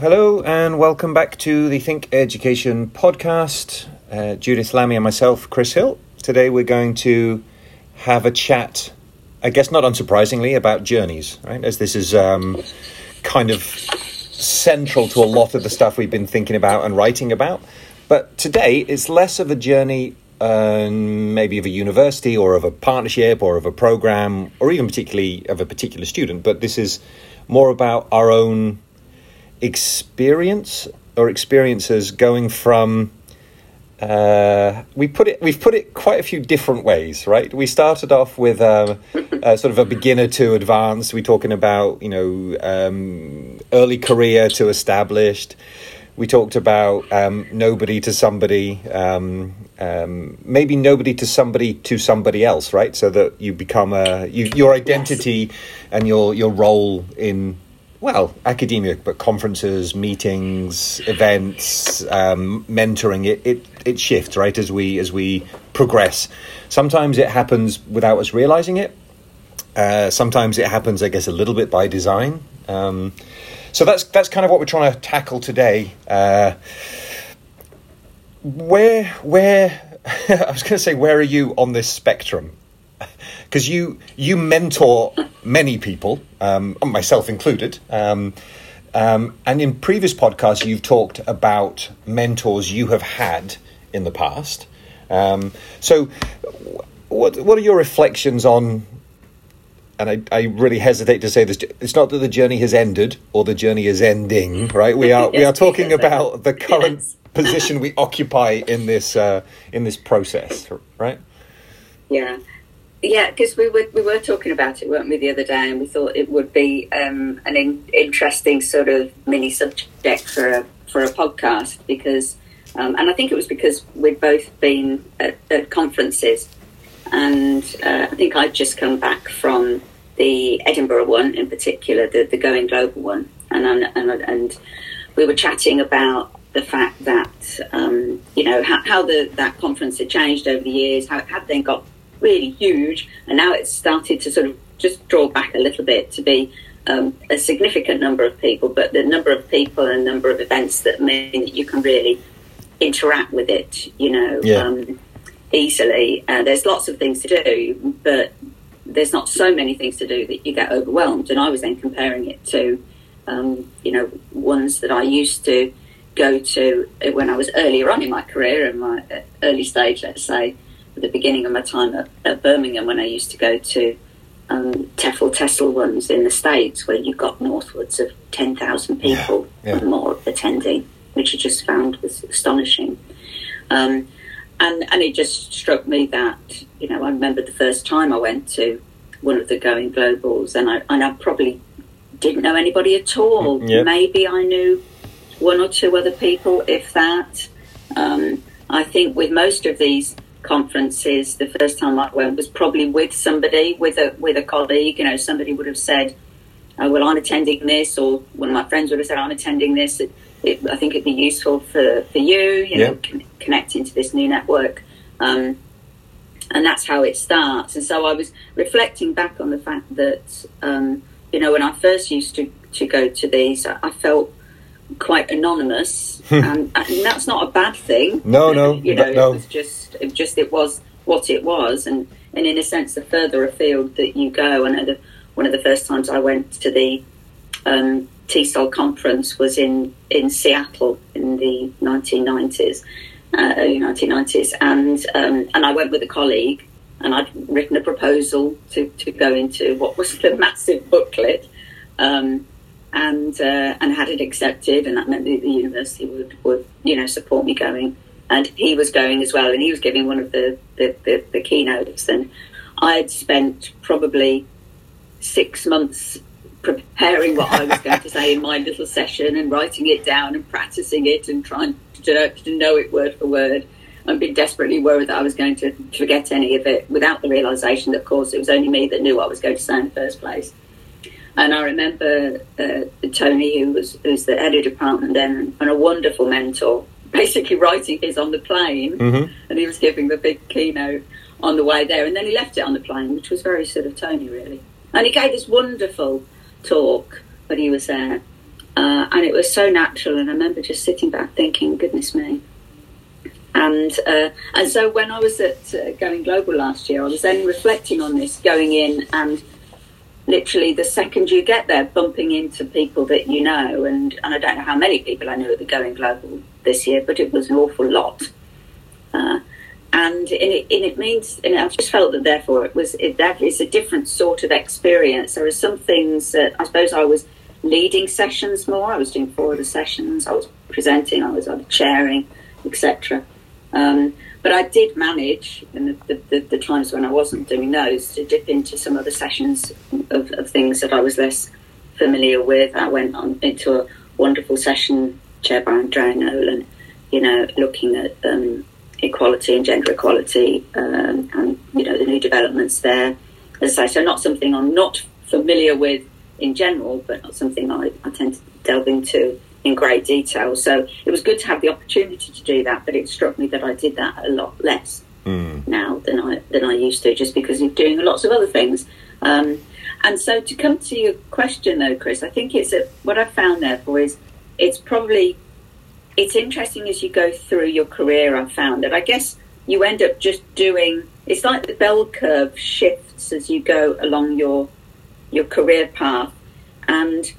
Hello, and welcome back to the Think Education podcast. Uh, Judith Lamie and myself, Chris Hill. Today we're going to have a chat, I guess not unsurprisingly, about journeys, right? As this is um, kind of central to a lot of the stuff we've been thinking about and writing about. But today it's less of a journey, um, maybe of a university or of a partnership or of a program or even particularly of a particular student, but this is more about our own experience or experiences going from uh, we put it we've put it quite a few different ways right? We started off with um, uh, sort of a beginner to advanced. We're talking about you know um, early career to established. We talked about um, nobody to somebody um, um, maybe nobody to somebody to somebody else right? So that you become a you, your identity yes. and your your role in well, academia, but conferences, meetings, events, um, mentoring. It, it it shifts right as we as we progress. Sometimes it happens without us realizing it. Uh, sometimes it happens, I guess, a little bit by design. Um, so that's that's kind of what we're trying to tackle today. Uh, where where I was going to say, where are you on this spectrum? Because you you mentor many people, um, myself included. Um, um, and in previous podcasts, you've talked about mentors you have had in the past. Um, so, what what are your reflections on? And I, I really hesitate to say this. It's not that the journey has ended or the journey is ending, right? We are yes, we are talking about the current yes. position we occupy in this uh, in this process, right? Yeah yeah, because we were we were talking about it, weren't we, the other day, and we thought it would be um, an in, interesting sort of mini subject for a for a podcast because, um, and I think it was because we'd both been at, at conferences, and uh, I think I'd just come back from the Edinburgh one in particular, the the Going Global one, and and and we were chatting about the fact that um, you know how, how, the that conference had changed over the years, how it had then got really huge, and now it's started to sort of just draw back a little bit to be um, a significant number of people, but the number of people and number of events that mean that you can really interact with it, you know, yeah. um, easily. Uh, there's lots of things to do, but there's not so many things to do that you get overwhelmed. And I was then comparing it to, um, you know, ones that I used to go to when I was earlier on in my career, in my uh, early stage, let's say the beginning of my time at, at Birmingham when I used to go to um, TEFL TESOL ones in the States where you got northwards of 10,000 people yeah, yeah. and more attending, which I just found was astonishing. Um, and, and it just struck me that, you know, I remember the first time I went to one of the Going Globals and I, and I probably didn't know anybody at all. Mm, Maybe I knew one or two other people, if that. Um, I think with most of these conferences, the first time I went was probably with somebody, with a with a colleague. You know, somebody would have said, oh, "Well, I'm attending this," or one of my friends would have said, "I'm attending this." It, it, I think it'd be useful for for you, you yeah. know, con- connecting to this new network. Um, and that's how it starts. And so I was reflecting back on the fact that, um, you know, when I first used to, to go to these, I, I felt quite anonymous, and, and, that's not a bad thing. No, no, you know, no. it was just, it just it was what it was, and and in a sense, the further afield that you go, and the, one of the first times I went to the um, TESOL conference was in in Seattle in the 1990s, uh, early 1990s, and um, and I went with a colleague, and I'd written a proposal to to go into what was the massive booklet. Um, and uh, and had it accepted, and that meant that the university would, would you know support me going. And he was going as well, and he was giving one of the the, the, the keynotes. And I had spent probably six months preparing what I was going to say in my little session and writing it down and practicing it and trying to, to know it word for word and being desperately worried that I was going to forget any of it without the realization that, of course, it was only me that knew what I was going to say in the first place. And I remember uh, Tony, who was who's the head of department then, and a wonderful mentor, basically writing his on the plane, mm-hmm. and he was giving the big keynote on the way there, and then he left it on the plane, which was very sort of Tony, really. And he gave this wonderful talk when he was there Uh, and it was so natural, and I remember just sitting back thinking, "Goodness me!" And uh, and so when I was at uh, Going Global last year, I was then reflecting on this, going in and literally the second you get there, bumping into people that you know, and, and I don't know how many people I knew at the Going Global this year, but it was an awful lot. Uh, and it, and it means, and I just felt that therefore it was it, that is a different sort of experience. There are some things that I suppose I was leading sessions more. I was doing four of the sessions. I was presenting. I was either chairing, etc. Um, but I did manage in the, the, the, times when I wasn't doing those to dip into some other sessions of, of things that I was less familiar with. I went on into a wonderful session chaired by Andrea Nolan, you know, looking at um, equality and gender equality um, and, you know, the new developments there. As I say, so not something I'm not familiar with in general, but not something I, I tend to delve into in great detail. So it was good to have the opportunity to do that, but it struck me that I did that a lot less mm. now than I than I used to, just because of doing lots of other things. Um, and so to come to your question though, Chris, I think it's a, what I found therefore is it's probably it's interesting as you go through your career. I've found that I guess you end up just doing. It's like the bell curve shifts as you go along your your career path, and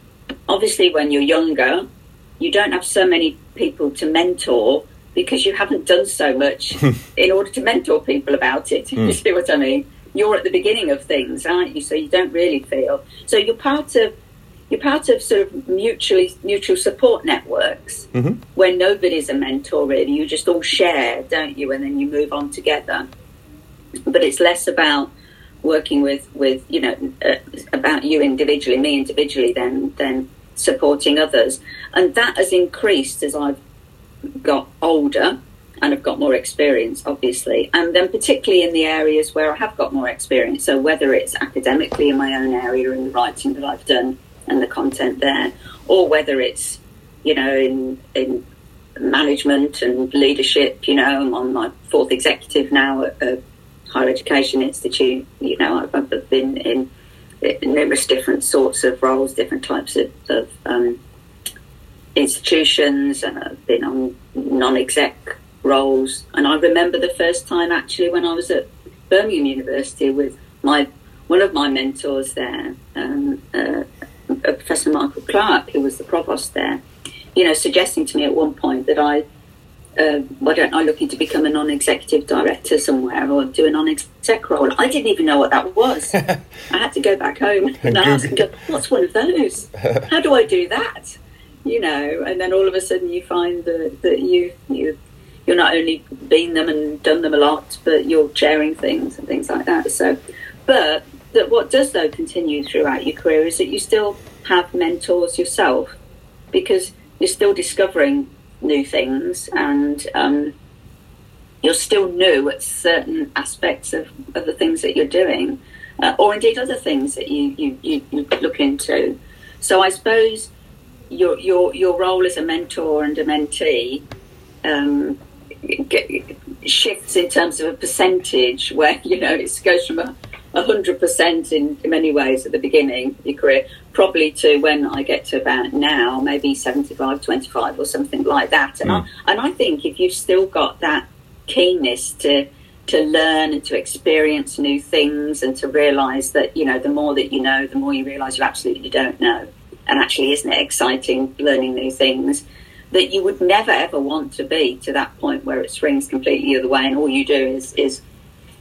obviously when you're younger, you don't have so many people to mentor because you haven't done so much in order to mentor people about it. Mm. You see what I mean? You're at the beginning of things, aren't you? So you don't really feel. So you're part of you're part of sort of mutually mutual support networks mm-hmm. where nobody's a mentor really. You just all share, don't you? And then you move on together. But it's less about working with with you know uh, about you individually, me individually, than than supporting others. And that has increased as I've got older and I've got more experience, obviously. And then, particularly in the areas where I have got more experience. So, whether it's academically in my own area, in the writing that I've done and the content there, or whether it's, you know, in, in management and leadership, you know, I'm on my fourth executive now at a higher education institute, you know, I've, I've been in numerous different sorts of roles, different types of, of um, institutions, and I've been on non-exec roles. And I remember the first time actually when I was at Birmingham University with my one of my mentors there, um, uh, Professor Michael Clarke, who was the provost there, you know, suggesting to me at one point that I uh, why don't I look into become a non-executive director somewhere or do a non-exec role? I didn't even know what that was. I had to go back home and ask and go, what's one of those? How do I do that? You know, and then all of a sudden you find that, that you, you, you're not only been them and done them a lot, but you're chairing things and things like that. So, but that what does though continue throughout your career is that you still have mentors yourself because you're still discovering new things and um, you're still new at certain aspects of, of the things that you're doing, uh, or indeed other things that you, you, you, you, look into. So I suppose your, your, your role as a mentor and a mentee um, get, shifts in terms of a percentage where, you know, it goes from a 100% in, in many ways at the beginning of your career, probably to when I get to about now, maybe 75, 25 or something like that. And, mm. I, and I think if you've still got that keenness to, to learn and to experience new things and to realise that, you know, the more that you know, the more you realise you absolutely don't know. And actually, isn't it exciting learning new things? That you would never ever want to be to that point where it swings completely the other way and all you do is, is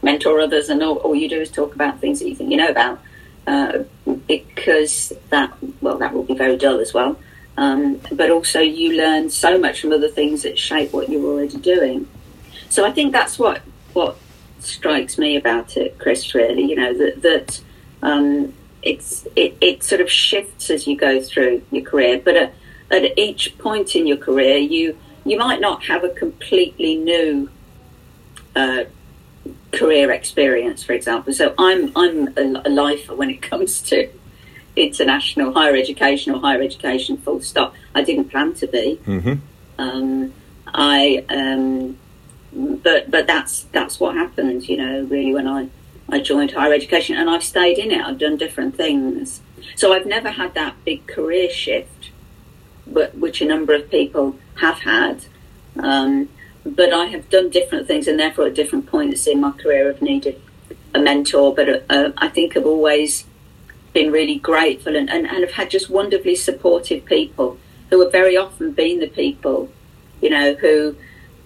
mentor others, and all, all you do is talk about things that you think you know about. Uh, because that well that will be very dull as well. Um, but also you learn so much from other things that shape what you're already doing. So I think that's what what strikes me about it Chris really you know that that um, it's it, it sort of shifts as you go through your career. But at, at each point in your career you you might not have a completely new uh, career experience, for example. So I'm I'm a, a, lifer when it comes to international higher education or higher education. Full stop. I didn't plan to be. Mm-hmm. Um, I um, but but that's that's what happened. You know, really when I I joined higher education and I've stayed in it. I've done different things. So I've never had that big career shift. but which a number of people have had. Um, but I have done different things, and therefore at different points in my career, I've needed a mentor. But uh, I think I've always been really grateful and, and, and have had just wonderfully supportive people who have very often been the people, you know, who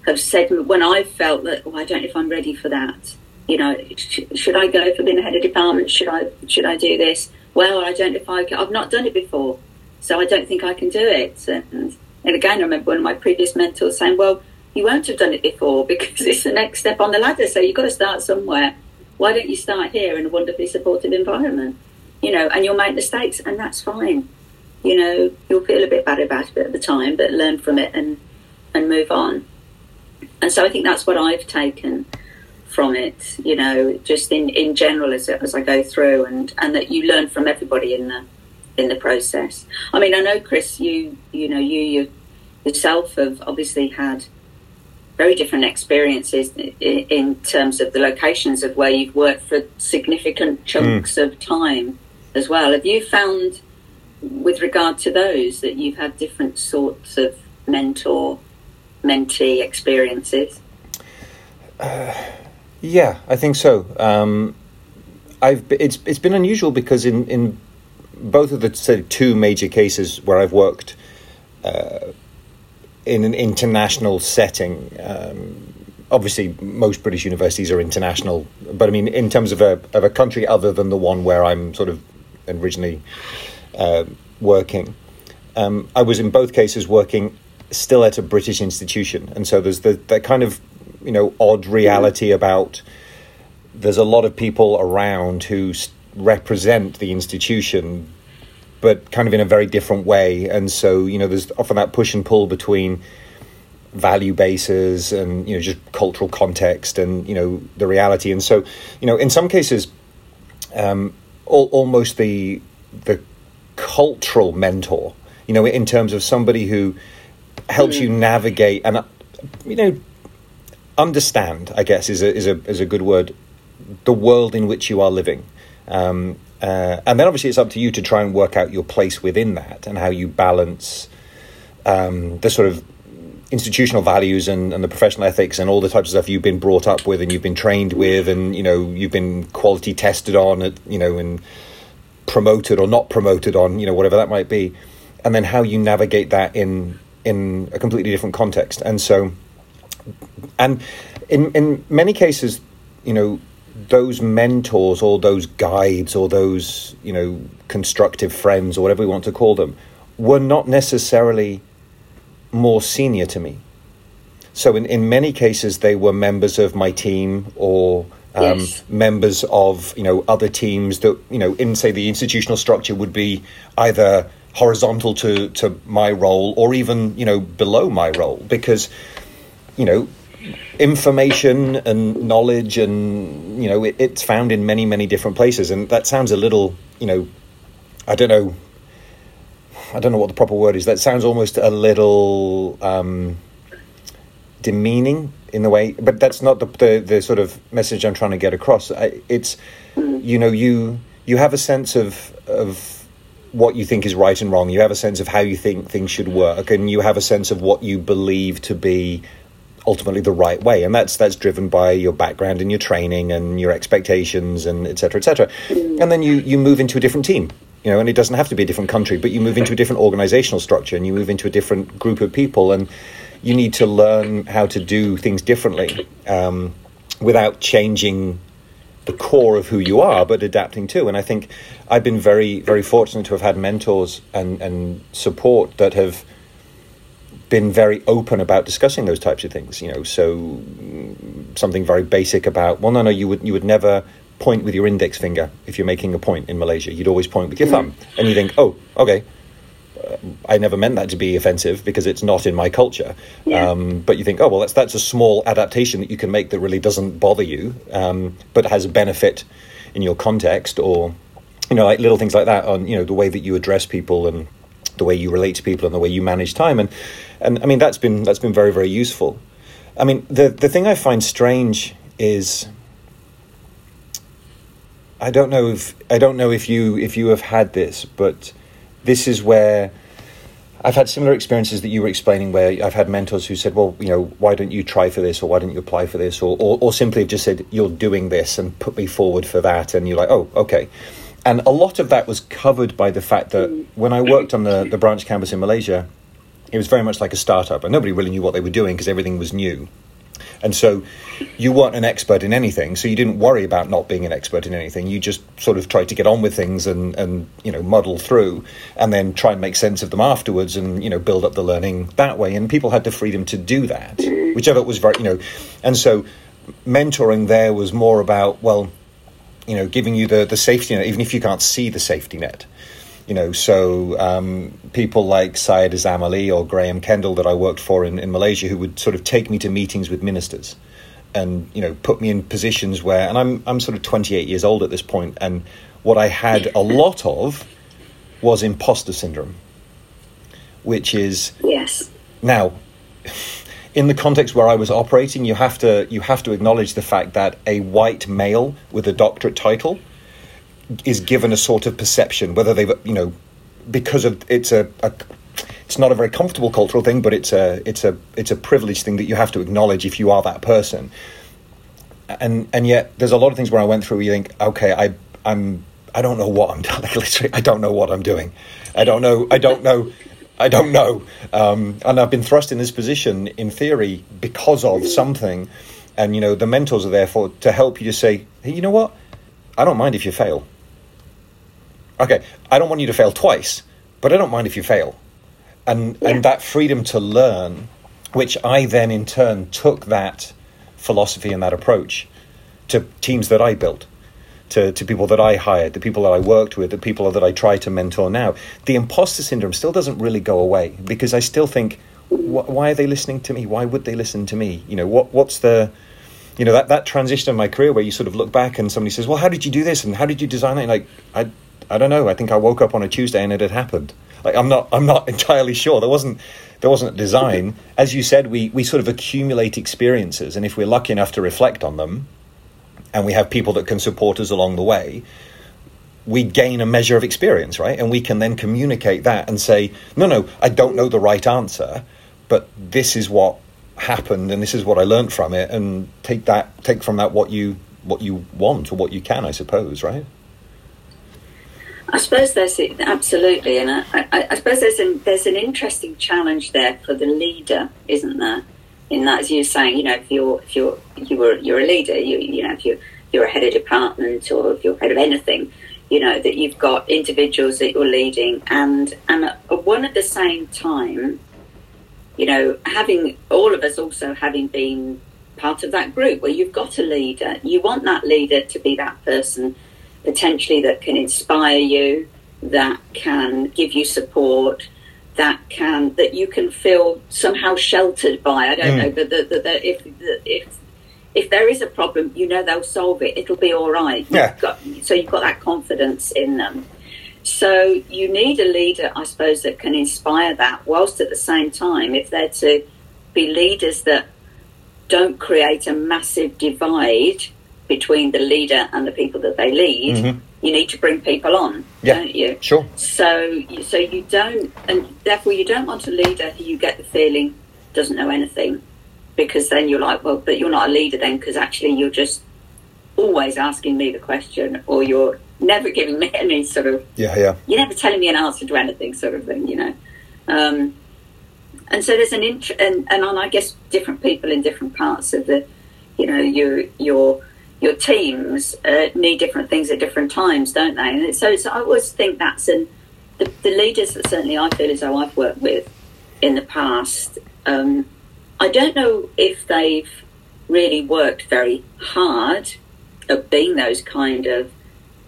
have said when I've felt that, oh, I don't know if I'm ready for that. You know, sh- should I go for being a head of department? Should I should I do this? Well, I don't know if I can. I've not done it before, so I don't think I can do it. And and again, I remember one of my previous mentors saying, well you won't have done it before because it's the next step on the ladder. So you've got to start somewhere. Why don't you start here in a wonderfully supportive environment? You know, and you'll make mistakes, and that's fine. You know, you'll feel a bit bad about it at the time, but learn from it and and move on. And so I think that's what I've taken from it. You know, just in, in general as as I go through, and and that you learn from everybody in the in the process. I mean, I know Chris, you you know you, you yourself have obviously had very different experiences in terms of the locations of where you've worked for significant chunks mm. of time as well. Have you found, with regard to those, that you've had different sorts of mentor mentee experiences? Uh, yeah, I think so. Um, I've it's it's been unusual because in in both of the say, two major cases where I've worked. Uh, in an international setting. Um, obviously, most British universities are international, but I mean, in terms of a of a country other than the one where I'm sort of originally uh, working, um, I was in both cases working still at a British institution, and so there's the that kind of you know odd reality about there's a lot of people around who represent the institution but kind of in a very different way. And so, you know, there's often that push and pull between value bases and, you know, just cultural context and, you know, the reality. And so, you know, in some cases, um, all, almost the, the cultural mentor, you know, in terms of somebody who helps mm. you navigate and, you know, understand, I guess, is a, is a, is a good word, the world in which you are living. Um, uh, and then obviously it's up to you to try and work out your place within that and how you balance um, the sort of institutional values and, and the professional ethics and all the types of stuff you've been brought up with and you've been trained with and you know you've been quality tested on it you know and promoted or not promoted on you know whatever that might be. And then how you navigate that in in a completely different context. And so and in in many cases you know those mentors or those guides or those you know constructive friends or whatever we want to call them were not necessarily more senior to me so in, in many cases they were members of my team or um, yes. members of you know other teams that you know in say the institutional structure would be either horizontal to to my role or even you know below my role because you know information and knowledge and you know it, it's found in many many different places. And that sounds a little you know i don't know i don't know what the proper word is. That sounds almost a little um, demeaning in the way but that's not the, the, the sort of message i'm trying to get across. I, it's you know you you have a sense of of what you think is right and wrong. You have a sense of how you think things should work and you have a sense of what you believe to be ultimately the right way, and that's that's driven by your background and your training and your expectations and etc. etc. And then you you move into a different team, you know, and it doesn't have to be a different country, but you move into a different organizational structure and you move into a different group of people, and you need to learn how to do things differently um, without changing the core of who you are, but adapting to. And I think I've been very, very fortunate to have had mentors and, and support that have been very open about discussing those types of things. You know, so mm, something very basic about well, no, no, you would you would never point with your index finger if you're making a point in Malaysia. You'd always point with your thumb, and you think, oh, okay. Uh, I never meant that to be offensive because it's not in my culture. Yeah. Um, but you think, oh well, that's that's a small adaptation that you can make that really doesn't bother you, um, but has a benefit in your context, or you know, like little things like that on you know the way that you address people and the way you relate to people and the way you manage time and and I mean that's been that's been very very useful. I mean the the thing I find strange is I don't know if I don't know if you if you have had this, but this is where I've had similar experiences that you were explaining where I've had mentors who said, well, you know, why don't you try for this or why don't you apply for this or, or, or simply have just said, you're doing this and put me forward for that. And you're like, oh, okay. And a lot of that was covered by the fact that when I worked on the, the branch campus in Malaysia, it was very much like a startup and nobody really knew what they were doing because everything was new. And so you weren't an expert in anything, so you didn't worry about not being an expert in anything. You just sort of tried to get on with things and, and you know muddle through, and then try and make sense of them afterwards, and you know build up the learning that way. And people had the freedom to do that, whichever it was very you know. And so mentoring there was more about well, you know, giving you the the safety net, even if you can't see the safety net you know, so um, people like Syed Azam Ali or Graham Kendall that I worked for in, in Malaysia who would sort of take me to meetings with ministers and, you know, put me in positions where, and I'm, I'm sort of 28 years old at this point, and what I had a lot of was imposter syndrome, which is. Yes. Now, in the context where I was operating, you have to you have to acknowledge the fact that a white male with a doctorate title is given a sort of perception, whether they've you know because of it's a, a it's not a very comfortable cultural thing, but it's a it's a it's a privileged thing that you have to acknowledge if you are that person. And and yet there's a lot of things where I went through. Where you think, okay, I I'm I don't know what I'm doing. Like literally, I don't know what I'm doing. I don't know. I don't know. I don't know. Um, and I've been thrust in this position in theory because of something. And you know, the mentors are there for to help you to say, hey, you know what? I don't mind if you fail okay, I don't want you to fail twice, but I don't mind if you fail. And yeah. and that freedom to learn, which I then in turn took that philosophy and that approach to teams that I built, to, to people that I hired, the people that I worked with, the people that I try to mentor now. The imposter syndrome still doesn't really go away because I still think, wh- why are they listening to me? Why would they listen to me? You know, what what's the you know that, that transition in my career where you sort of look back and somebody says, "Well, how did you do this? And how did you design it?" And like, I I don't know. I think I woke up on a Tuesday and it had happened. Like I'm not I'm not entirely sure. There wasn't there wasn't a design. As you said, we we sort of accumulate experiences, and if we're lucky enough to reflect on them, and we have people that can support us along the way, we gain a measure of experience, right? And we can then communicate that and say, no, no, I don't know the right answer, but this is what happened, and this is what I learned from it, and take that take from that what you what you want or what you can, I suppose, right? I suppose there's absolutely, and I, I, I, suppose there's an there's an interesting challenge there for the leader, isn't there? In that, as you're saying, you know, if you're if you're you were you're a leader, you you know, if you you're a head of department or if you're head of anything, you know that you've got individuals that you're leading, and and at one at the same time, you know, having all of us also having been part of that group where you've got a leader, you want that leader to be that person potentially that can inspire you, that can give you support, that can that you can feel somehow sheltered by. I don't mm. know, but the, the, the, if if if there is a problem, you know they'll solve it. It'll be all right. Yeah. You've got, so you've got that confidence in them. So you need a leader, I suppose, that can inspire that, whilst at the same time, if they're to be leaders that don't create a massive divide between the leader and the people that they lead, mm-hmm. you need to bring people on, yeah, don't you? Sure. So, so you don't, and therefore you don't want a leader who you get the feeling doesn't know anything, because then you're like, well, but you're not a leader then, because actually you're just always asking me the question, or you're never giving me any sort of yeah, yeah. You're never telling me an answer to anything, sort of thing, you know. Um, and so there's an int- and, and on I guess different people in different parts of the, you know, your your your teams uh, need different things at different times, don't they? And so, so I always think that's an the, the, leaders that certainly I feel as though I've worked with in the past. Um, I don't know if they've really worked very hard at being those kind of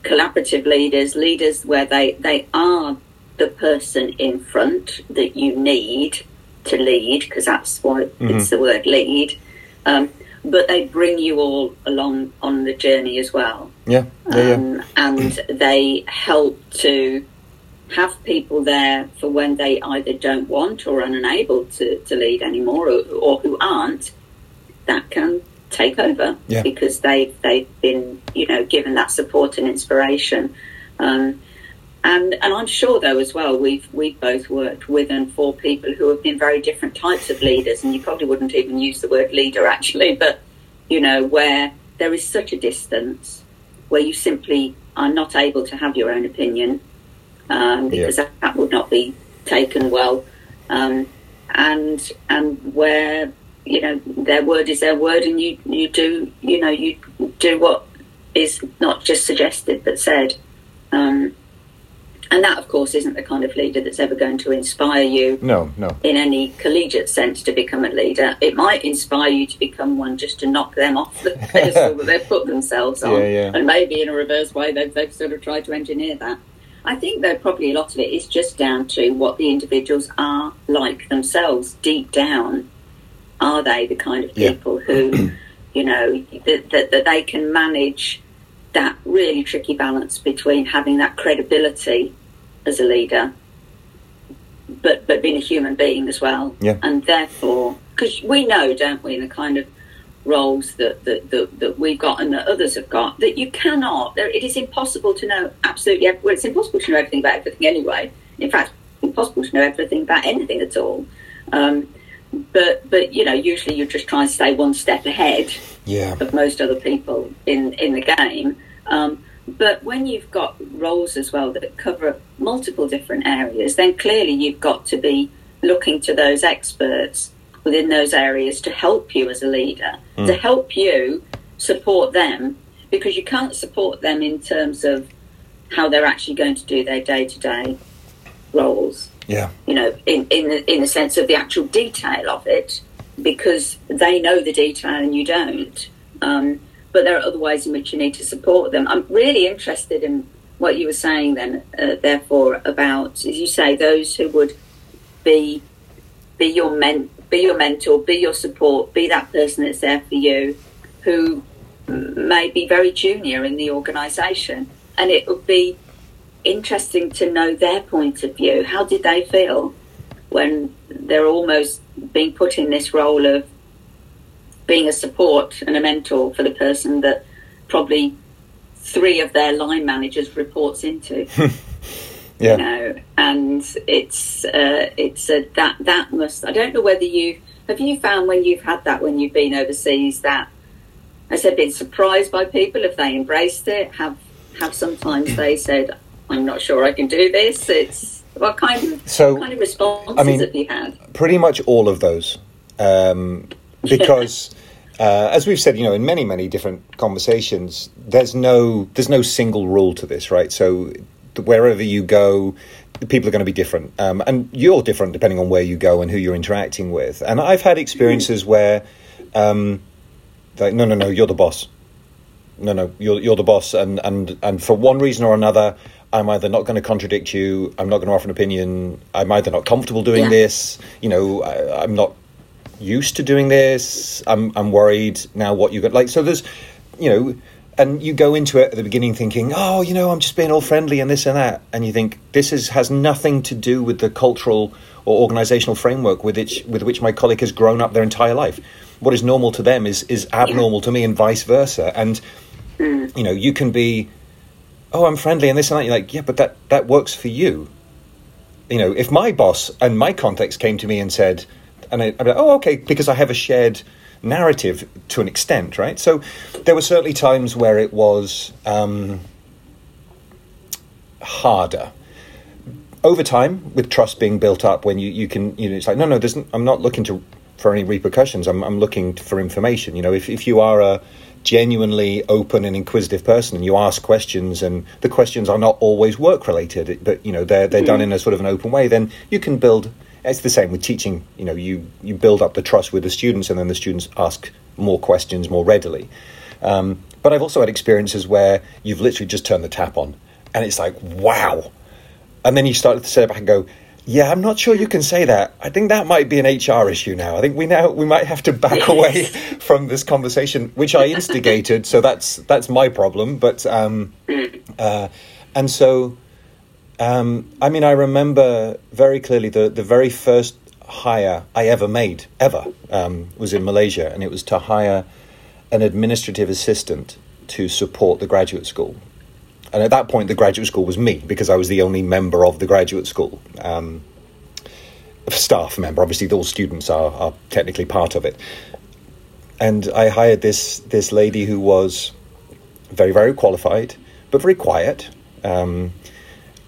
collaborative leaders, leaders where they, they are the person in front that you need to lead, because that's what mm-hmm. it's the word lead. Um, but they bring you all along on the journey as well. Yeah, yeah, um, yeah. And they help to have people there for when they either don't want or are unable to, to lead anymore or, or who aren't, that can take over yeah. because they, they've been, you know, given that support and inspiration. Um, and and I'm sure though as well we've we've both worked with and for people who have been very different types of leaders, and you probably wouldn't even use the word leader actually, but you know where there is such a distance where you simply are not able to have your own opinion um, because yeah. that, that, would not be taken well, um, and and where you know their word is their word, and you you do you know you do what is not just suggested but said. Um, and that, of course, isn't the kind of leader that's ever going to inspire you. No, no. In any collegiate sense, to become a leader, it might inspire you to become one just to knock them off the pedestal that they've put themselves on. Yeah, yeah. And maybe in a reverse way, they've, they've sort of tried to engineer that. I think, though, probably a lot of it is just down to what the individuals are like themselves deep down. Are they the kind of people yeah. who, you know, that, that, that they can manage that really tricky balance between having that credibility as a leader, but but being a human being as well. Yeah. And therefore, because we know, don't we, the kind of roles that, that, that, that, we've got and that others have got, that you cannot, it is impossible to know absolutely, well, it's impossible to know everything about everything anyway. In fact, impossible to know everything about anything at all. Um, but but you know, usually you just try and stay one step ahead yeah. of most other people in in the game. Um, but when you've got roles as well that cover multiple different areas, then clearly you've got to be looking to those experts within those areas to help you as a leader, mm. to help you support them, because you can't support them in terms of how they're actually going to do their day to day roles. Yeah. You know, in, in, the, in the sense of the actual detail of it, because they know the detail and you don't. Um, but there are other ways in which you need to support them. I'm really interested in what you were saying then, uh, therefore, about, as you say, those who would be be your men, be your mentor, be your support, be that person that's there for you, who may be very junior in the organisation, and it would be interesting to know their point of view. How did they feel when they're almost being put in this role of being a support and a mentor for the person that probably three of their line managers reports into. yeah. You know, and it's uh, it's a, that that must. I don't know whether you have you found when you've had that when you've been overseas that has there been surprised by people if they embraced it? Have have sometimes they said, "I'm not sure I can do this." It's what kind of so, what kind of responses I mean, have you had? Pretty much all of those. Um, because uh, as we've said, you know, in many many different conversations, there's no there's no single rule to this, right? So wherever you go, the people are going to be different, um, and you're different depending on where you go and who you're interacting with. And I've had experiences where, um, like, no, no, no, you're the boss. No, no, you're you're the boss, and and and for one reason or another, I'm either not going to contradict you. I'm not going to offer an opinion. I'm either not comfortable doing yeah. this. You know, I, I'm not used to doing this. I'm I'm worried now what you got like. So there's, you know, and you go into it at the beginning thinking, oh, you know, I'm just being all friendly and this and that, and you think this is has nothing to do with the cultural or organizational framework with which with which my colleague has grown up their entire life. What is normal to them is is abnormal to me, and vice versa. And mm. you know, you can be, oh, I'm friendly and this and that. You're like, yeah, but that that works for you. You know, if my boss and my context came to me and said, and I, am like, oh, okay, because I have a shared narrative to an extent, right? So there were certainly times where it was um, harder. Over time, with trust being built up, when you, you can, you know, it's like, no, no, there's, I'm not looking to for any repercussions. I'm, I'm looking for information. You know, if, if you are a genuinely open and inquisitive person and you ask questions and the questions are not always work related, but, you know, they're, they're mm. done in a sort of an open way, then you can build it's the same with teaching. You know, you you build up the trust with the students, and then the students ask more questions more readily. Um, but I've also had experiences where you've literally just turned the tap on, and it's like, wow. And then you start to sit back and go, yeah, I'm not sure you can say that. I think that might be an HR issue now. I think we now we might have to back away from this conversation, which I instigated. so that's that's my problem. But um, uh, and so um, I mean, I remember very clearly the, the very first hire I ever made, ever, um, was in Malaysia, and it was to hire an administrative assistant to support the graduate school. and at that point, the graduate school was me because I was the only member of the graduate school. Um, staff member, obviously, all students are, are technically part of it. And I hired this this lady who was very very qualified, but very quiet, um,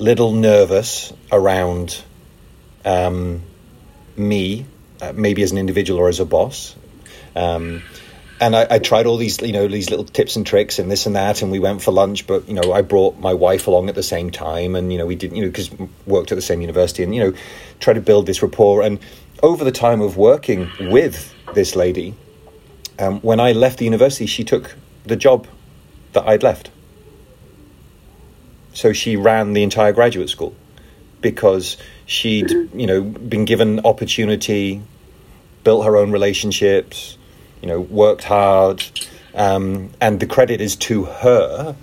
little nervous around um, me, uh, maybe as an individual or as a boss. Um, and I, I, tried all these, you know, these little tips and tricks and this and that, and we went for lunch. But you know, I brought my wife along at the same time, and you know, we did, you know, because worked at the same university, and you know, try to build this rapport. And over the time of working with this lady, um, when I left the university, she took the job that I'd left. So she ran the entire graduate school because she'd, mm-hmm. you know, been given opportunity, built her own relationships you know, worked hard, um, and the credit is to her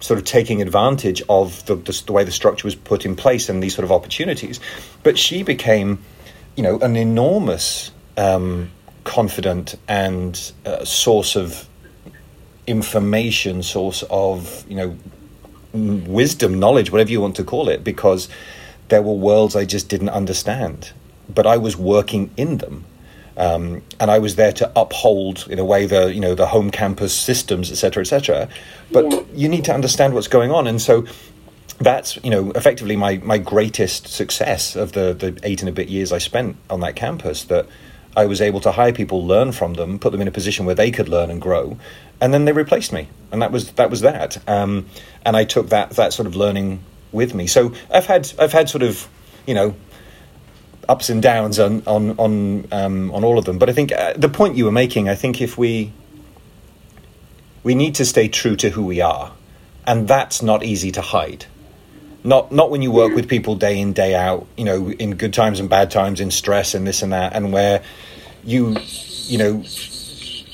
sort of taking advantage of the, the, the, way the structure was put in place and these sort of opportunities. But she became, you know, an enormous um, confident and uh, source of information, source of, you know, wisdom, knowledge, whatever you want to call it, because there were worlds I just didn't understand. But I was working in them um, and I was there to uphold, in a way, the you know the home campus systems, etc., etc. But yeah. you need to understand what's going on, and so that's you know effectively my my greatest success of the the eight and a bit years I spent on that campus. That I was able to hire people, learn from them, put them in a position where they could learn and grow, and then they replaced me, and that was that was that. Um, and I took that that sort of learning with me. So I've had I've had sort of you know ups and downs on on on um, on all of them. But I think uh, the point you were making, I think if we we need to stay true to who we are, and that's not easy to hide. Not not when you work with people day in day out, you know, in good times and bad times, in stress and this and that, and where you you know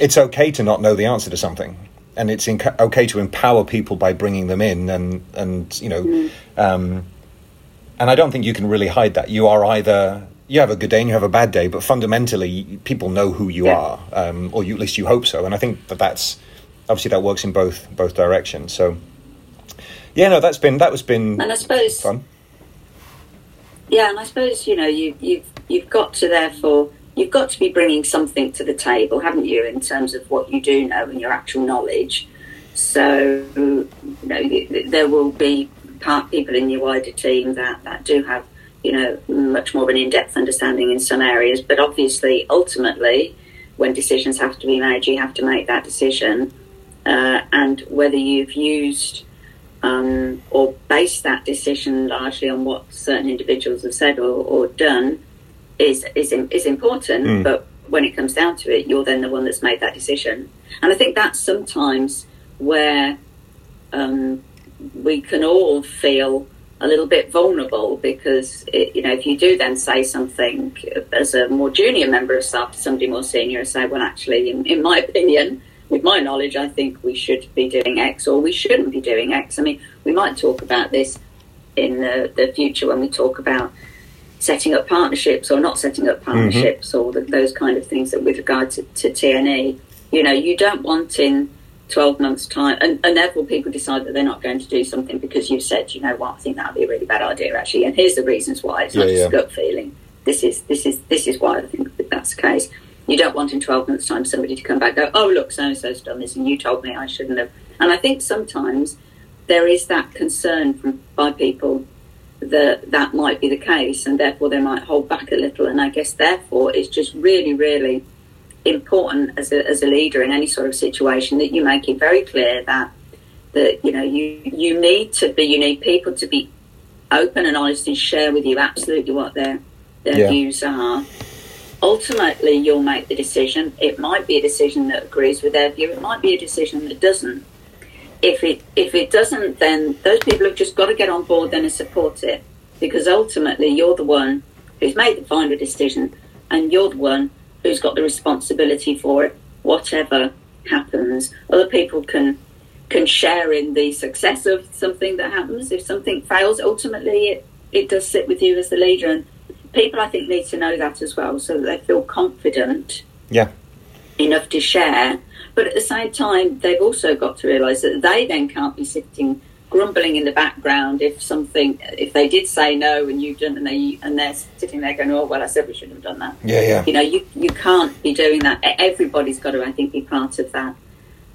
it's okay to not know the answer to something and it's inc- okay to empower people by bringing them in and and you know mm. um, and I don't think you can really hide that. You are either you have a good day and you have a bad day, but fundamentally, people know who you yeah. are, um, or you, at least you hope so. And I think that that's obviously that works in both both directions. So, yeah, no, that's been that was been and I suppose fun. Yeah, and I suppose you know you you've you've got to therefore you've got to be bringing something to the table, haven't you, in terms of what you do know and your actual knowledge. So, you know, there will be part people in your wider team that, that do have, you know, much more of an in-depth understanding in some areas. But obviously, ultimately, when decisions have to be made, you have to make that decision. Uh, and whether you've used um, or based that decision largely on what certain individuals have said or, or done is is is important. Mm. But when it comes down to it, you're then the one that's made that decision. And I think that's sometimes where um, we can all feel a little bit vulnerable because it, you know if you do then say something as a more junior member of staff to somebody more senior say well actually in, in, my opinion with my knowledge I think we should be doing X or we shouldn't be doing X I mean we might talk about this in the, the future when we talk about setting up partnerships or not setting up mm-hmm. partnerships mm-hmm. or the, those kind of things that with regard to, to TNE you know you don't want in 12 months' time, and, and therefore people decide that they're not going to do something because you've said, you know what, I think that would be a really bad idea actually, and here's the reasons why. It's yeah, not just yeah. gut feeling. This is this is this is why I think that that's the case. You don't want in 12 months' time somebody to come back and go, oh look, so and so's done this, and you told me I shouldn't have. And I think sometimes there is that concern from by people that that might be the case, and therefore they might hold back a little. And I guess therefore it's just really, really important as a, as a leader in any sort of situation that you make it very clear that that you know you you need to be you need people to be open and honest and share with you absolutely what their their yeah. views are. Ultimately, you'll make the decision. It might be a decision that agrees with their view. It might be a decision that doesn't. If it if it doesn't, then those people have just got to get on board then and support it because ultimately you're the one who's made the final decision and you're the one who's got the responsibility for it, whatever happens. Other people can can share in the success of something that happens. If something fails, ultimately it, it does sit with you as the leader. And people, I think, need to know that as well, so that they feel confident. Yeah. Enough to share, but at the same time, they've also got to realise that they then can't be sitting grumbling in the background if something if they did say no and you didn't and they and they're sitting there going oh well I said we shouldn't have done that. Yeah yeah. You know you you can't be doing that. Everybody's got to I think be part of that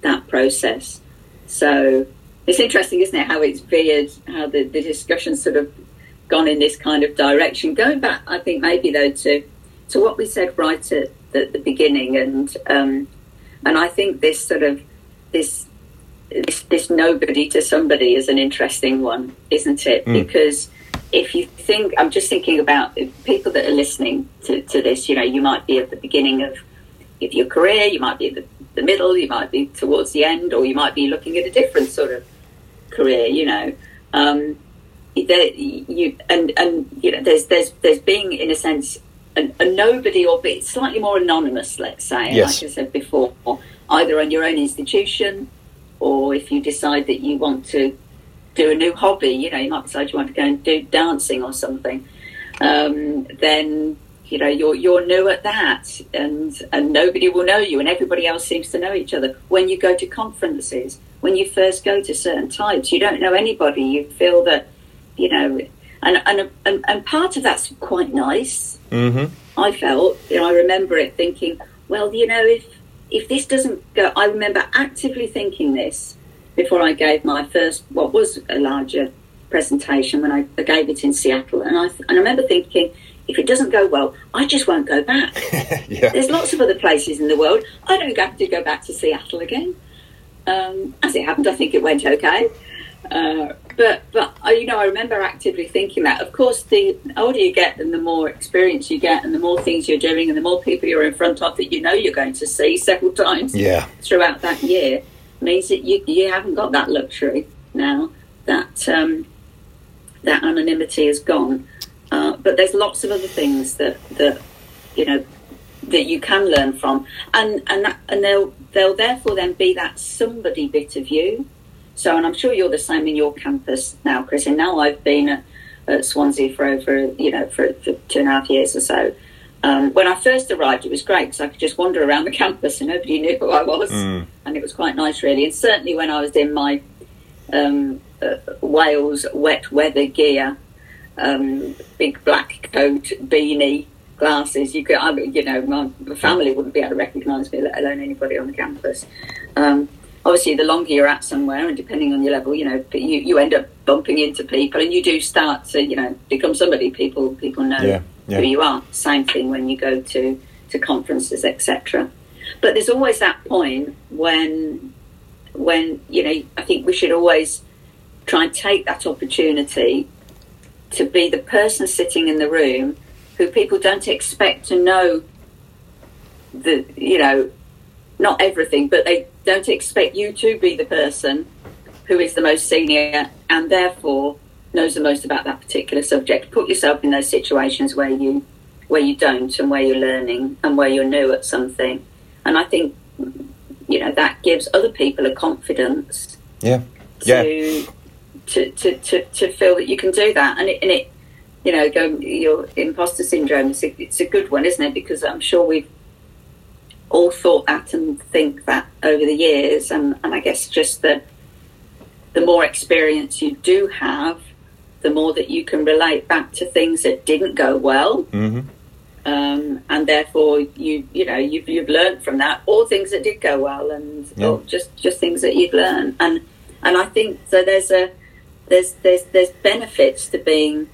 that process. So it's interesting isn't it how it's veered how the, the discussion's sort of gone in this kind of direction. Going back I think maybe though to to what we said right at the, the beginning and um, and I think this sort of this this, this nobody to somebody is an interesting one, isn't it? Mm. Because if you think, I'm just thinking about people that are listening to, to this, you know, you might be at the beginning of, of your career, you might be at the, the middle, you might be towards the end, or you might be looking at a different sort of career, you know. Um, there, you and and you know, there's there's there's being in a sense a, a nobody or be slightly more anonymous, let's say, yes. like I said before, either on your own institution or if you decide that you want to do a new hobby, you know, you might decide you want to go and do dancing or something, um, then you know you're you're new at that, and and nobody will know you, and everybody else seems to know each other. When you go to conferences, when you first go to certain types, you don't know anybody. You feel that, you know, and and and, and part of that's quite nice. Mm-hmm. I felt, you know, I remember it thinking, well, you know, if if this doesn't go, I remember actively thinking this before I gave my first, what was a larger presentation when I, gave it in Seattle. And I, and I remember thinking, if it doesn't go well, I just won't go back. yeah. There's lots of other places in the world. I don't have to go back to Seattle again. Um, as it happened, I think it went okay. Uh, but but uh, you know, I remember actively thinking that. Of course, the older you get, and the more experience you get, and the more things you're doing, and the more people you're in front of that you know you're going to see several times yeah. throughout that year, means that you you haven't got that luxury now. That um, that anonymity is gone. Uh, but there's lots of other things that that you know that you can learn from, and and that, and they'll they'll therefore then be that somebody bit of you so, and I'm sure you're the same in your campus now, Chris. And now I've been at, at Swansea for over, you know, for, for, two and a half years or so. Um, when I first arrived, it was great because I could just wander around the campus and nobody knew who I was, mm. and it was quite nice, really. And certainly when I was in my um, uh, Wales wet weather gear, um, big black coat, beanie, glasses, you could, I, you know, my family wouldn't be able to recognise me, let alone anybody on the campus. Um, obviously the longer you're at somewhere and depending on your level you know you, you end up bumping into people and you do start to you know become somebody. People people know yeah, yeah. who you are. Same thing when you go to to conferences etc but there's always that point when when you know i think we should always try and take that opportunity to be the person sitting in the room who people don't expect to know the you know not everything, but they don't expect you to be the person who is the most senior and therefore knows the most about that particular subject. Put yourself in those situations where you where you don't and where you're learning and where you're new at something. And I think you know that gives other people a confidence. Yeah. To, yeah. To, to, to, to feel that you can do that, and it, and it you know, go your imposter syndrome. It's a, it's a good one, isn't it? Because I'm sure we've all thought that and think that over the years. And, and I guess just that the more experience you do have, the more that you can relate back to things that didn't go well. Mm-hmm. Um, and therefore, you you know you've you've learned from that, or things that did go well, and yeah. or just just things that you've learned. And and I think so. There's a there's there's there's benefits to being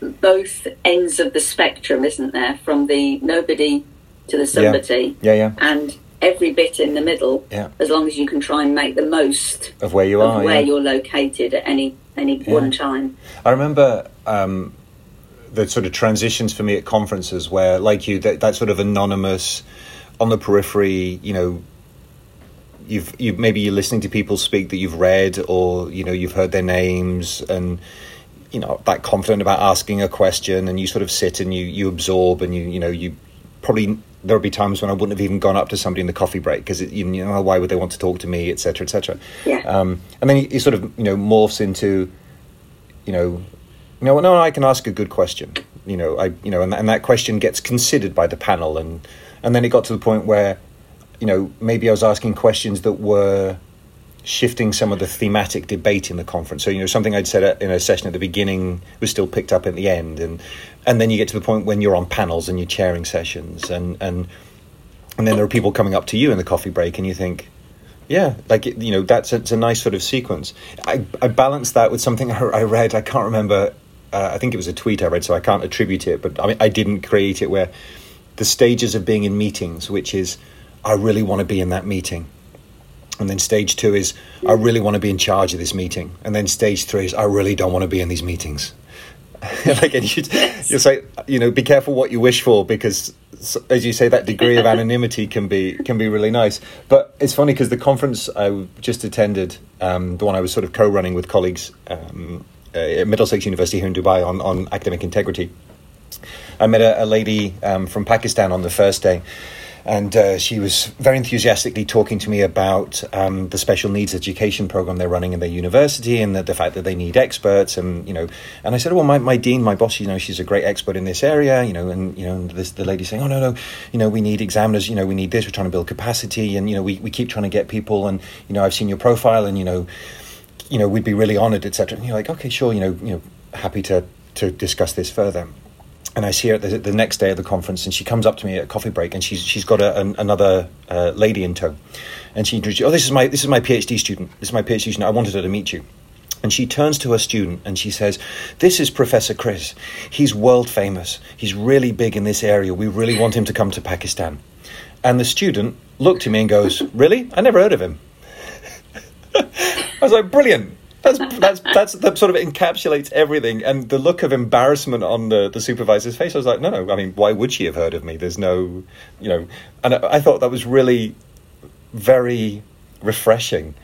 both ends of the spectrum, isn't there? From the nobody to the somebody. Yeah, yeah. yeah. And every bit in the middle, yeah. as long as you can try and make the most of where you of are, where yeah. you're located at any any yeah. one time. I remember um, the sort of transitions for me at conferences where, like you, that, that sort of anonymous, on the periphery, you know. You've, you maybe you're listening to people speak that you've read, or you know you've heard their names, and you know that confident about asking a question, and you sort of sit and you you absorb, and you you know you probably there'll be times when I wouldn't have even gone up to somebody in the coffee break because you know why would they want to talk to me, etc., etc. Yeah. Um, and then he, he, sort of you know morphs into, you know, you know, no, I can ask a good question. You know, I you know, and, and that question gets considered by the panel, and and then it got to the point where, you know, maybe I was asking questions that were shifting some of the thematic debate in the conference. So you know something I'd said in a session at the beginning was still picked up at the end, and and then you get to the point when you're on panels and you're chairing sessions, and and and then there are people coming up to you in the coffee break, and you think. Yeah, like you know, that's a, it's a nice sort of sequence. I, I balanced that with something I read. I can't remember. Uh, I think it was a tweet I read, so I can't attribute it. But I mean, I didn't create it. Where the stages of being in meetings, which is, I really want to be in that meeting and then stage two is, I really want to be in charge of this meeting. And then stage three is, I really don't want to be in these meetings. like, and you, you say, you know, be careful what you wish for because, as you say, that degree of anonymity can be can be really nice. But it's funny because the conference I just attended, um, the one I was sort of co-running with colleagues um, uh, at Middlesex University here in Dubai on, on academic integrity, I met a, a lady um, from Pakistan on the first day and uh, she was very enthusiastically talking to me about um, the special needs education program they're running in their university and the, the, fact that they need experts and you know and I said well my, my dean my boss you know she's a great expert in this area you know and you know this, the lady saying oh no no you know we need examiners you know we need this we're trying to build capacity and you know we, we keep trying to get people and you know I've seen your profile and you know you know we'd be really honored etc and you're like okay sure you know you know happy to to discuss this further and I see her the, the, next day at the conference, and she comes up to me at a coffee break, and she's she's got a, an, another uh, lady in tow, and she introduces, oh, this is my this is my PhD student. This is my PhD student. I wanted her to meet you. And she turns to her student and she says, This is Professor Chris. He's world famous. He's really big in this area. We really want him to come to Pakistan. And the student looked at me and goes, Really? I never heard of him. I was like, Brilliant that's that's that's that sort of encapsulates everything. And the look of embarrassment on the the supervisor's face, I was like, no, no. I mean, why would she have heard of me? There's no, you know. And I, I thought that was really very refreshing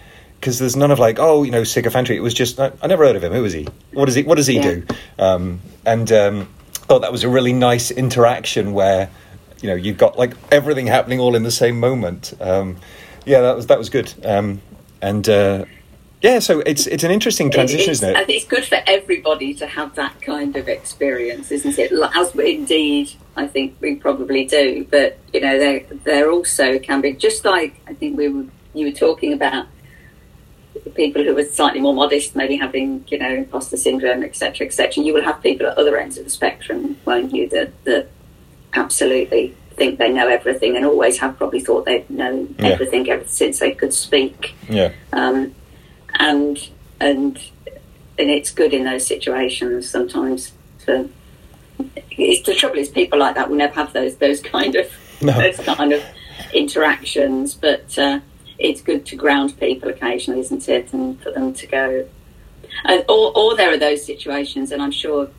because there's none of like, oh, you know, sycophancy. It was just I, I, never heard of him. Who is he? What does he? What does he yeah. do? Um, and um, thought that was a really nice interaction where, you know, you've got like everything happening all in the same moment. Um, yeah, that was that was good. Um, and uh, yeah, so it's it's an interesting transition, it's, isn't it? It's good for everybody to have that kind of experience, isn't it? As indeed, I think we probably do. But you know, they they're also can be just like I think we were you were talking about people who are slightly more modest, maybe having you know imposter syndrome, etc., etc. You will have people at other ends of the spectrum, won't you? That that absolutely think they know everything and always have probably thought they know yeah. everything ever since they could speak. Yeah. Um, and and and it's good in those situations sometimes. For, it's, the trouble is people like that will never have those those kind of no. those kind of interactions, but uh, it's good to ground people occasionally, isn't it? And for them to go, and, or or there are those situations, and I'm sure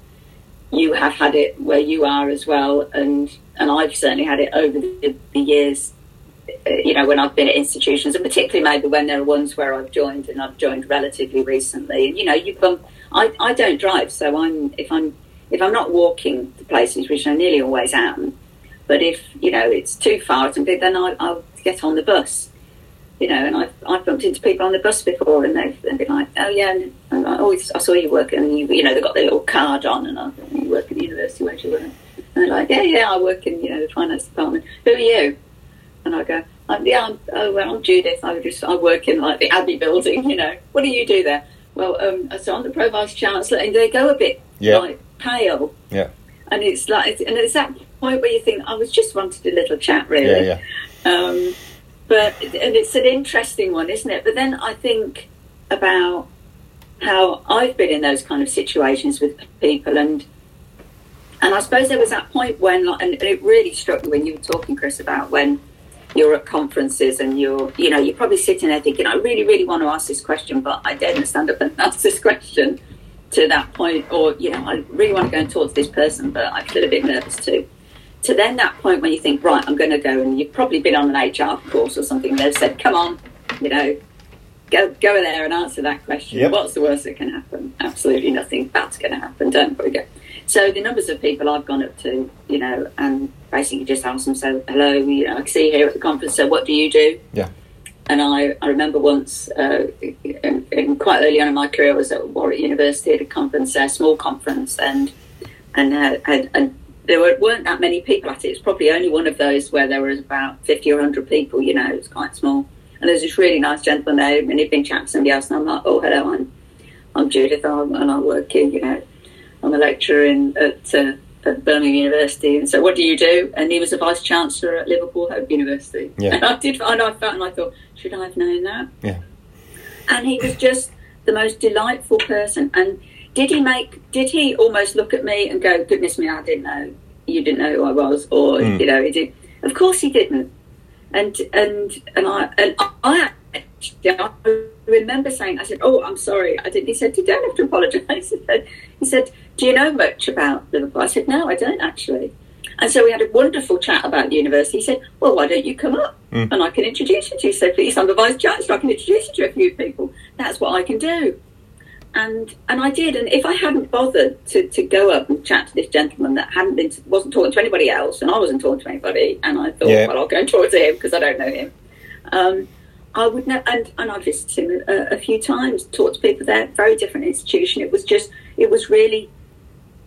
you have had it where you are as well, and and I've certainly had it over the, the years you know, when I've been at institutions, and particularly maybe when there are ones where I've joined and I've joined relatively recently. And You know, you come. I, I don't drive, so I'm if I'm if I'm not walking the places, which I nearly always am, but if you know it's too far to then I, I'll get on the bus. You know, and I've, I've bumped into people on the bus before, and they've, they've been like, "Oh yeah," and I always I saw you working, and you you know they've got their little card on, and I you work at the university, where you work? And they're like, "Yeah, yeah, I work in you know the finance department. Who are you?" And I go, I'm, yeah, I'm, oh, well, I'm Judith. I just I work in like the Abbey building. You know, what do you do there? Well, um, so I'm the pro vice chancellor, and they go a bit yeah. like pale. Yeah. And it's like, and it's that point where you think, I was just wanted a little chat, really. Yeah, yeah. Um, but and it's an interesting one, isn't it? But then I think about how I've been in those kind of situations with people, and and I suppose there was that point when, and it really struck me when you were talking, Chris, about when you're at conferences and you're, you know, you're probably sitting there thinking, I really, really want to ask this question, but I daren't stand up and ask this question to that point, or, you know, I really want to go and talk to this person, but I feel a bit nervous too. To then that point when you think, right, I'm going to go, and you've probably been on an HR course or something, they've said, come on, you know, go go there and answer that question. Yep. What's the worst that can happen? Absolutely nothing bad's going to happen. Don't worry. So the numbers of people I've gone up to, you know, and basically just asked them, so hello, you know, I see you here at the conference, so what do you do? Yeah. And I, I remember once, uh, in, in quite early on in my career, I was at Warwick University at a conference, a small conference, and and uh, and, and there were, weren't that many people at it. It was probably only one of those where there was about 50 or 100 people, you know, it was quite small. And there was this really nice gentleman there, and he'd been chatting to somebody else, and I'm like, oh, hello, I'm, I'm Judith, I'm, and I work here, you know, I'm a lecturer in, at, uh, at Birmingham University. And so, what do you do? And he was a vice chancellor at Liverpool Hope University. Yeah. And I did, and I felt, and I thought, should I have known that? Yeah. And he was just the most delightful person. And did he make? Did he almost look at me and go, "Goodness me, I didn't know you didn't know who I was," or Mm. you know, he did. Of course, he didn't. And and and I and I I remember saying, I said, "Oh, I'm sorry, I didn't." He said, "You don't have to apologise." He said, "He said, do you know much about Liverpool?" I said, "No, I don't actually." And so we had a wonderful chat about the university. He said, Well, why don't you come up Mm. and I can introduce you to you? So, please, I'm the vice chancellor, I can introduce you to a few people. That's what I can do. And and I did. And if I hadn't bothered to, to go up and chat to this gentleman that hadn't been to, wasn't talking to anybody else, and I wasn't talking to anybody, and I thought, Yeah. well, I'll go and talk to him because I don't know him. Um, I would know, and, and I've visited him a, a few times, talked to people there, very different institution. It was just, it was really,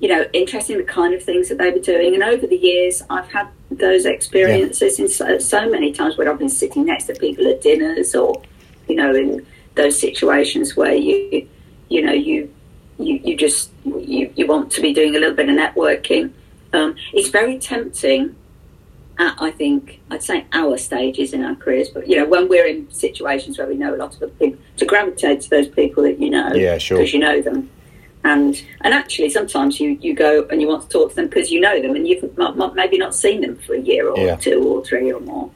you know, interesting the kind of things that they were doing. And over the years, I've had those experiences in so, so many times where I've been sitting next to people at dinners or, you know, in those situations where you, you know, you, you, you just, you, you want to be doing a little bit of networking. Um, it's very tempting at, I think, I'd say our stages in our careers, but you know, when we're in situations where we know a lot of people, to gravitate to those people that you know, Yeah, sure. because you know them, and and actually sometimes you you go and you want to talk to them because you know them and you've m- m- maybe not seen them for a year or Yeah. two or three or more.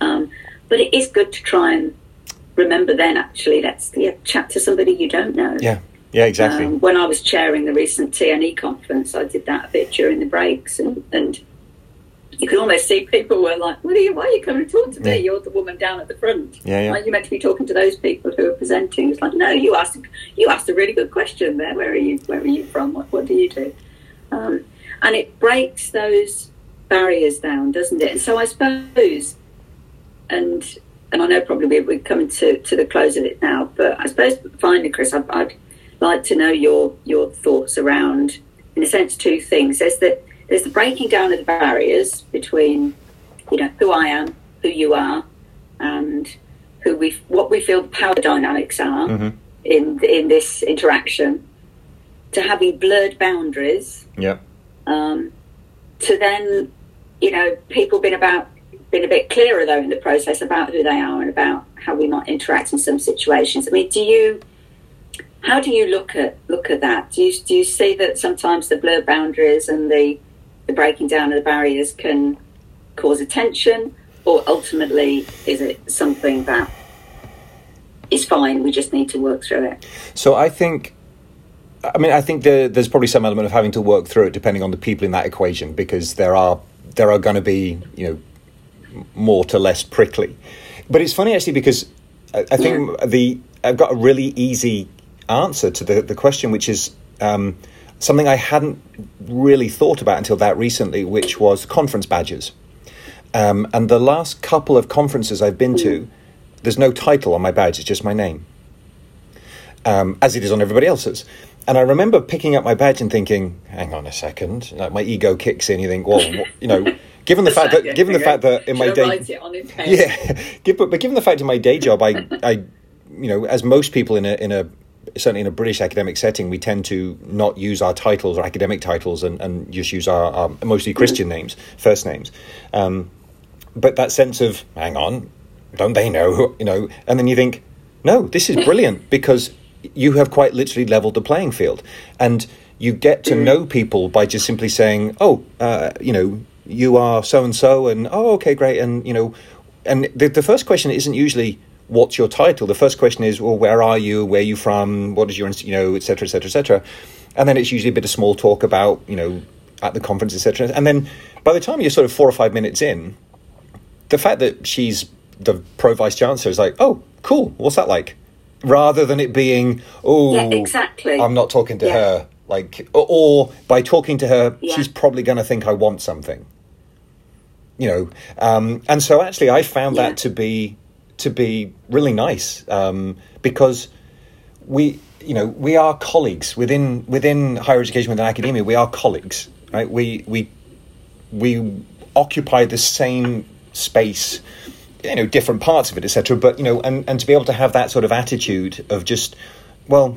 Um, but it is good to try and remember then actually let's yeah, chat to somebody you don't know. Yeah. Yeah, exactly. Um, when I was chairing the recent TNE conference, I did that a bit during the breaks, and, and you could almost see people were like, "What are you? Why are you coming to talk to me? Yeah. You're the woman down at the front. Yeah, yeah. Like, you're meant to be talking to those people who are presenting." It's like, no, you asked you asked a really good question there. Where are you? Where are you from? What, what do you do? Um, and it breaks those barriers down, doesn't it? And so I suppose, and and I know probably we're, coming to, to the close of it now, but I suppose finally, Chris, I'd, I'd like to know your your thoughts around, in a sense, two things. There's the there's the breaking down of the barriers between, you know, who I am, who you are, and who we what we feel the power dynamics are Mhm. in in this interaction. To having blurred boundaries Yeah. um, to then, you know, people been about been a bit clearer though in the process about who they are and about how we might interact in some situations. I mean, do you? How do you look at look at that? Do you do you see that sometimes the blurred boundaries and the the breaking down of the barriers can cause attention, or ultimately is it something that is fine? We just need to work through it. So I think, I mean, I think there, there's probably some element of having to work through it depending on the people in that equation because there are there are going to be you know more to less prickly. But it's funny actually because I, I think the I've got a really easy answer to the the question, which is. Um, Something I hadn't really thought about until that recently, which was conference badges. Um, and the last couple of conferences I've been to, there's no title on my badge; it's just my name um, as it is on everybody else's. And I remember picking up my badge and thinking, "Hang on a second. Like my ego kicks in. You think, well, you know, given the fact that, given the fact that in my day, write it on his head? yeah, but, but given the fact in my day job, I, I, you know, as most people in a in a certainly in a British academic setting, we tend to not use our titles or academic titles and, and just use our, our mostly Christian names, first names. Um, but that sense of hang on, don't they know? You know, and then you think, no, this is brilliant because you have quite literally leveled the playing field, and you get to know people by just simply saying, oh, uh, you know, you are so and so, and oh, okay, great, and you know, and the, the first question isn't usually what's your title. The first question is, well, where are you? Where are you from? What is your, you know, et cetera, et cetera, et cetera. And then it's usually a bit of small talk about, you know, at the conference, et cetera. And then by the time you're sort of four or five minutes in, the fact that she's the pro vice chancellor is like, oh, cool. What's that like? Rather than it being, oh, Yeah, exactly. I'm not talking to Yeah. her. Like, or, or by talking to her, Yeah. she's probably going to think I want something. You know, um, and so actually, I found that to be to be really nice um, because we, you know, we are colleagues within within higher education, within academia. We are colleagues, right? We we we occupy the same space you know different parts of it, etc. But you know, and and to be able to have that sort of attitude of just, well,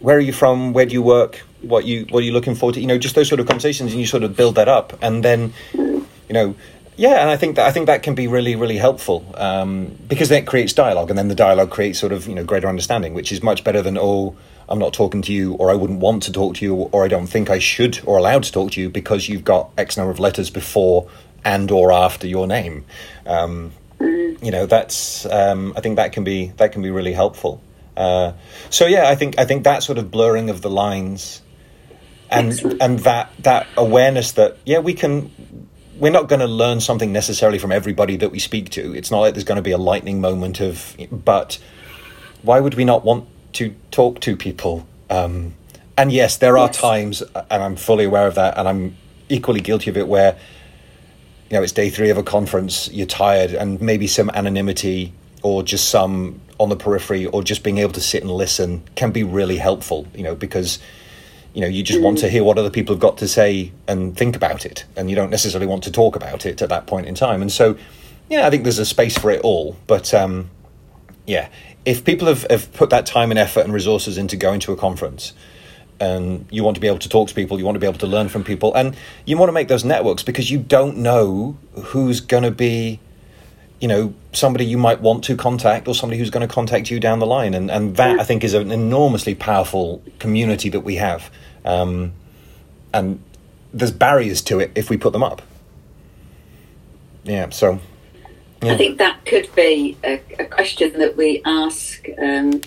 where are you from? Where do you work? What you what are you looking forward to? You know, just those sort of conversations, and you sort of build that up, and then, you know. Yeah, and I think that I think that can be really, really helpful um, because then it creates dialogue, and then the dialogue creates sort of you know greater understanding, which is much better than oh, I'm not talking to you, or I wouldn't want to talk to you, or I don't think I should or allowed to talk to you because you've got X number of letters before and or after your name. Um, you know, that's um, I think that can be that can be really helpful. Uh, so yeah, I think I think that sort of blurring of the lines, and Excellent. and that that awareness that yeah we can. We're not going to learn something necessarily from everybody that we speak to. It's not like there's going to be a lightning moment of, but why would we not want to talk to people? Um, and yes, there are Yes. times, and I'm fully aware of that, and I'm equally guilty of it, where you know it's day three of a conference, you're tired, and maybe some anonymity or just some on the periphery, or just being able to sit and listen can be really helpful. You know, because you know you just want to hear what other people have got to say and think about it, and you don't necessarily want to talk about it at that point in time. And so, yeah, I think there's a space for it all, but. Um, yeah, if people have, have put that time and effort and resources into going to a conference, and you want to be able to talk to people, you want to be able to learn from people, and you want to make those networks because you don't know who's going to be, you know, somebody you might want to contact or somebody who's going to contact you down the line, and and that I think is an enormously powerful community that we have, um, and there's barriers to it if we put them up. Yeah, so I think that could be a, a question that we ask um,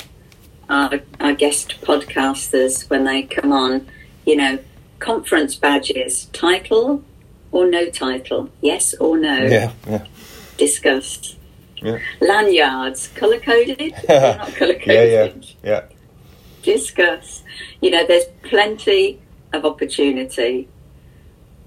our, our guest podcasters when they come on. You know, conference badges, title or no title, yes or no, yeah, yeah, discuss. yeah, Lanyards, colour coded not colour coded? yeah, yeah, yeah. discuss. You know, there's plenty of opportunity.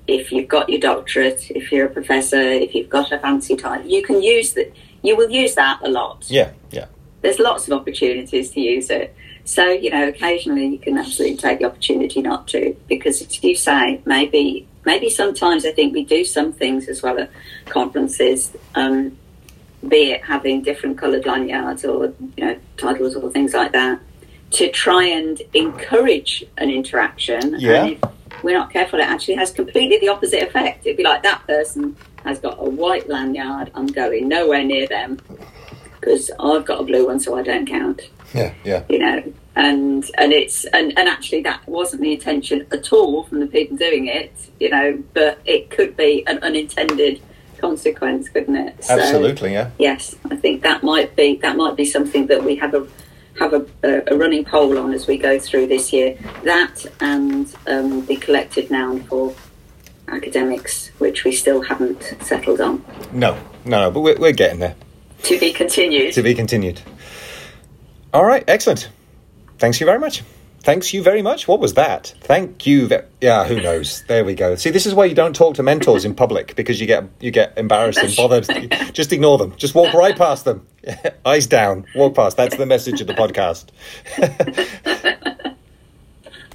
If you've got your doctorate, if you're a professor, if you've got a fancy title, you can use that. You will use that a lot. Yeah, yeah, There's lots of opportunities to use it. So you know, occasionally you can absolutely take the opportunity not to, because as you say, maybe maybe sometimes I think we do some things as well at conferences. Um, be it having different coloured lanyards or you know titles or things like that, to try and encourage an interaction. Yeah. And if we're not careful, it actually has completely the opposite effect. It'd be like that person has got a white lanyard. I'm going nowhere near them because I've got a blue one, so I don't count. yeah, yeah. You know, and and it's and, and actually that wasn't the intention at all from the people doing it. You know, but it could be an unintended consequence, couldn't it? So, Absolutely, yeah. yes, I think that might be that might be something that we have a have a, a, a running poll on as we go through this year. That and um, the collective noun for academics, which we still haven't settled on. No, no, no, but we're, we're getting there. To be continued. To be continued. All right, excellent. Thanks you very much. Thanks you very much. What was that? Thank you. Ve- yeah, who knows? There we go. See, this is why you don't talk to mentors in public because you get you get embarrassed and bothered. Just ignore them. Just walk right past them. Eyes down. Walk past. That's the message of the podcast.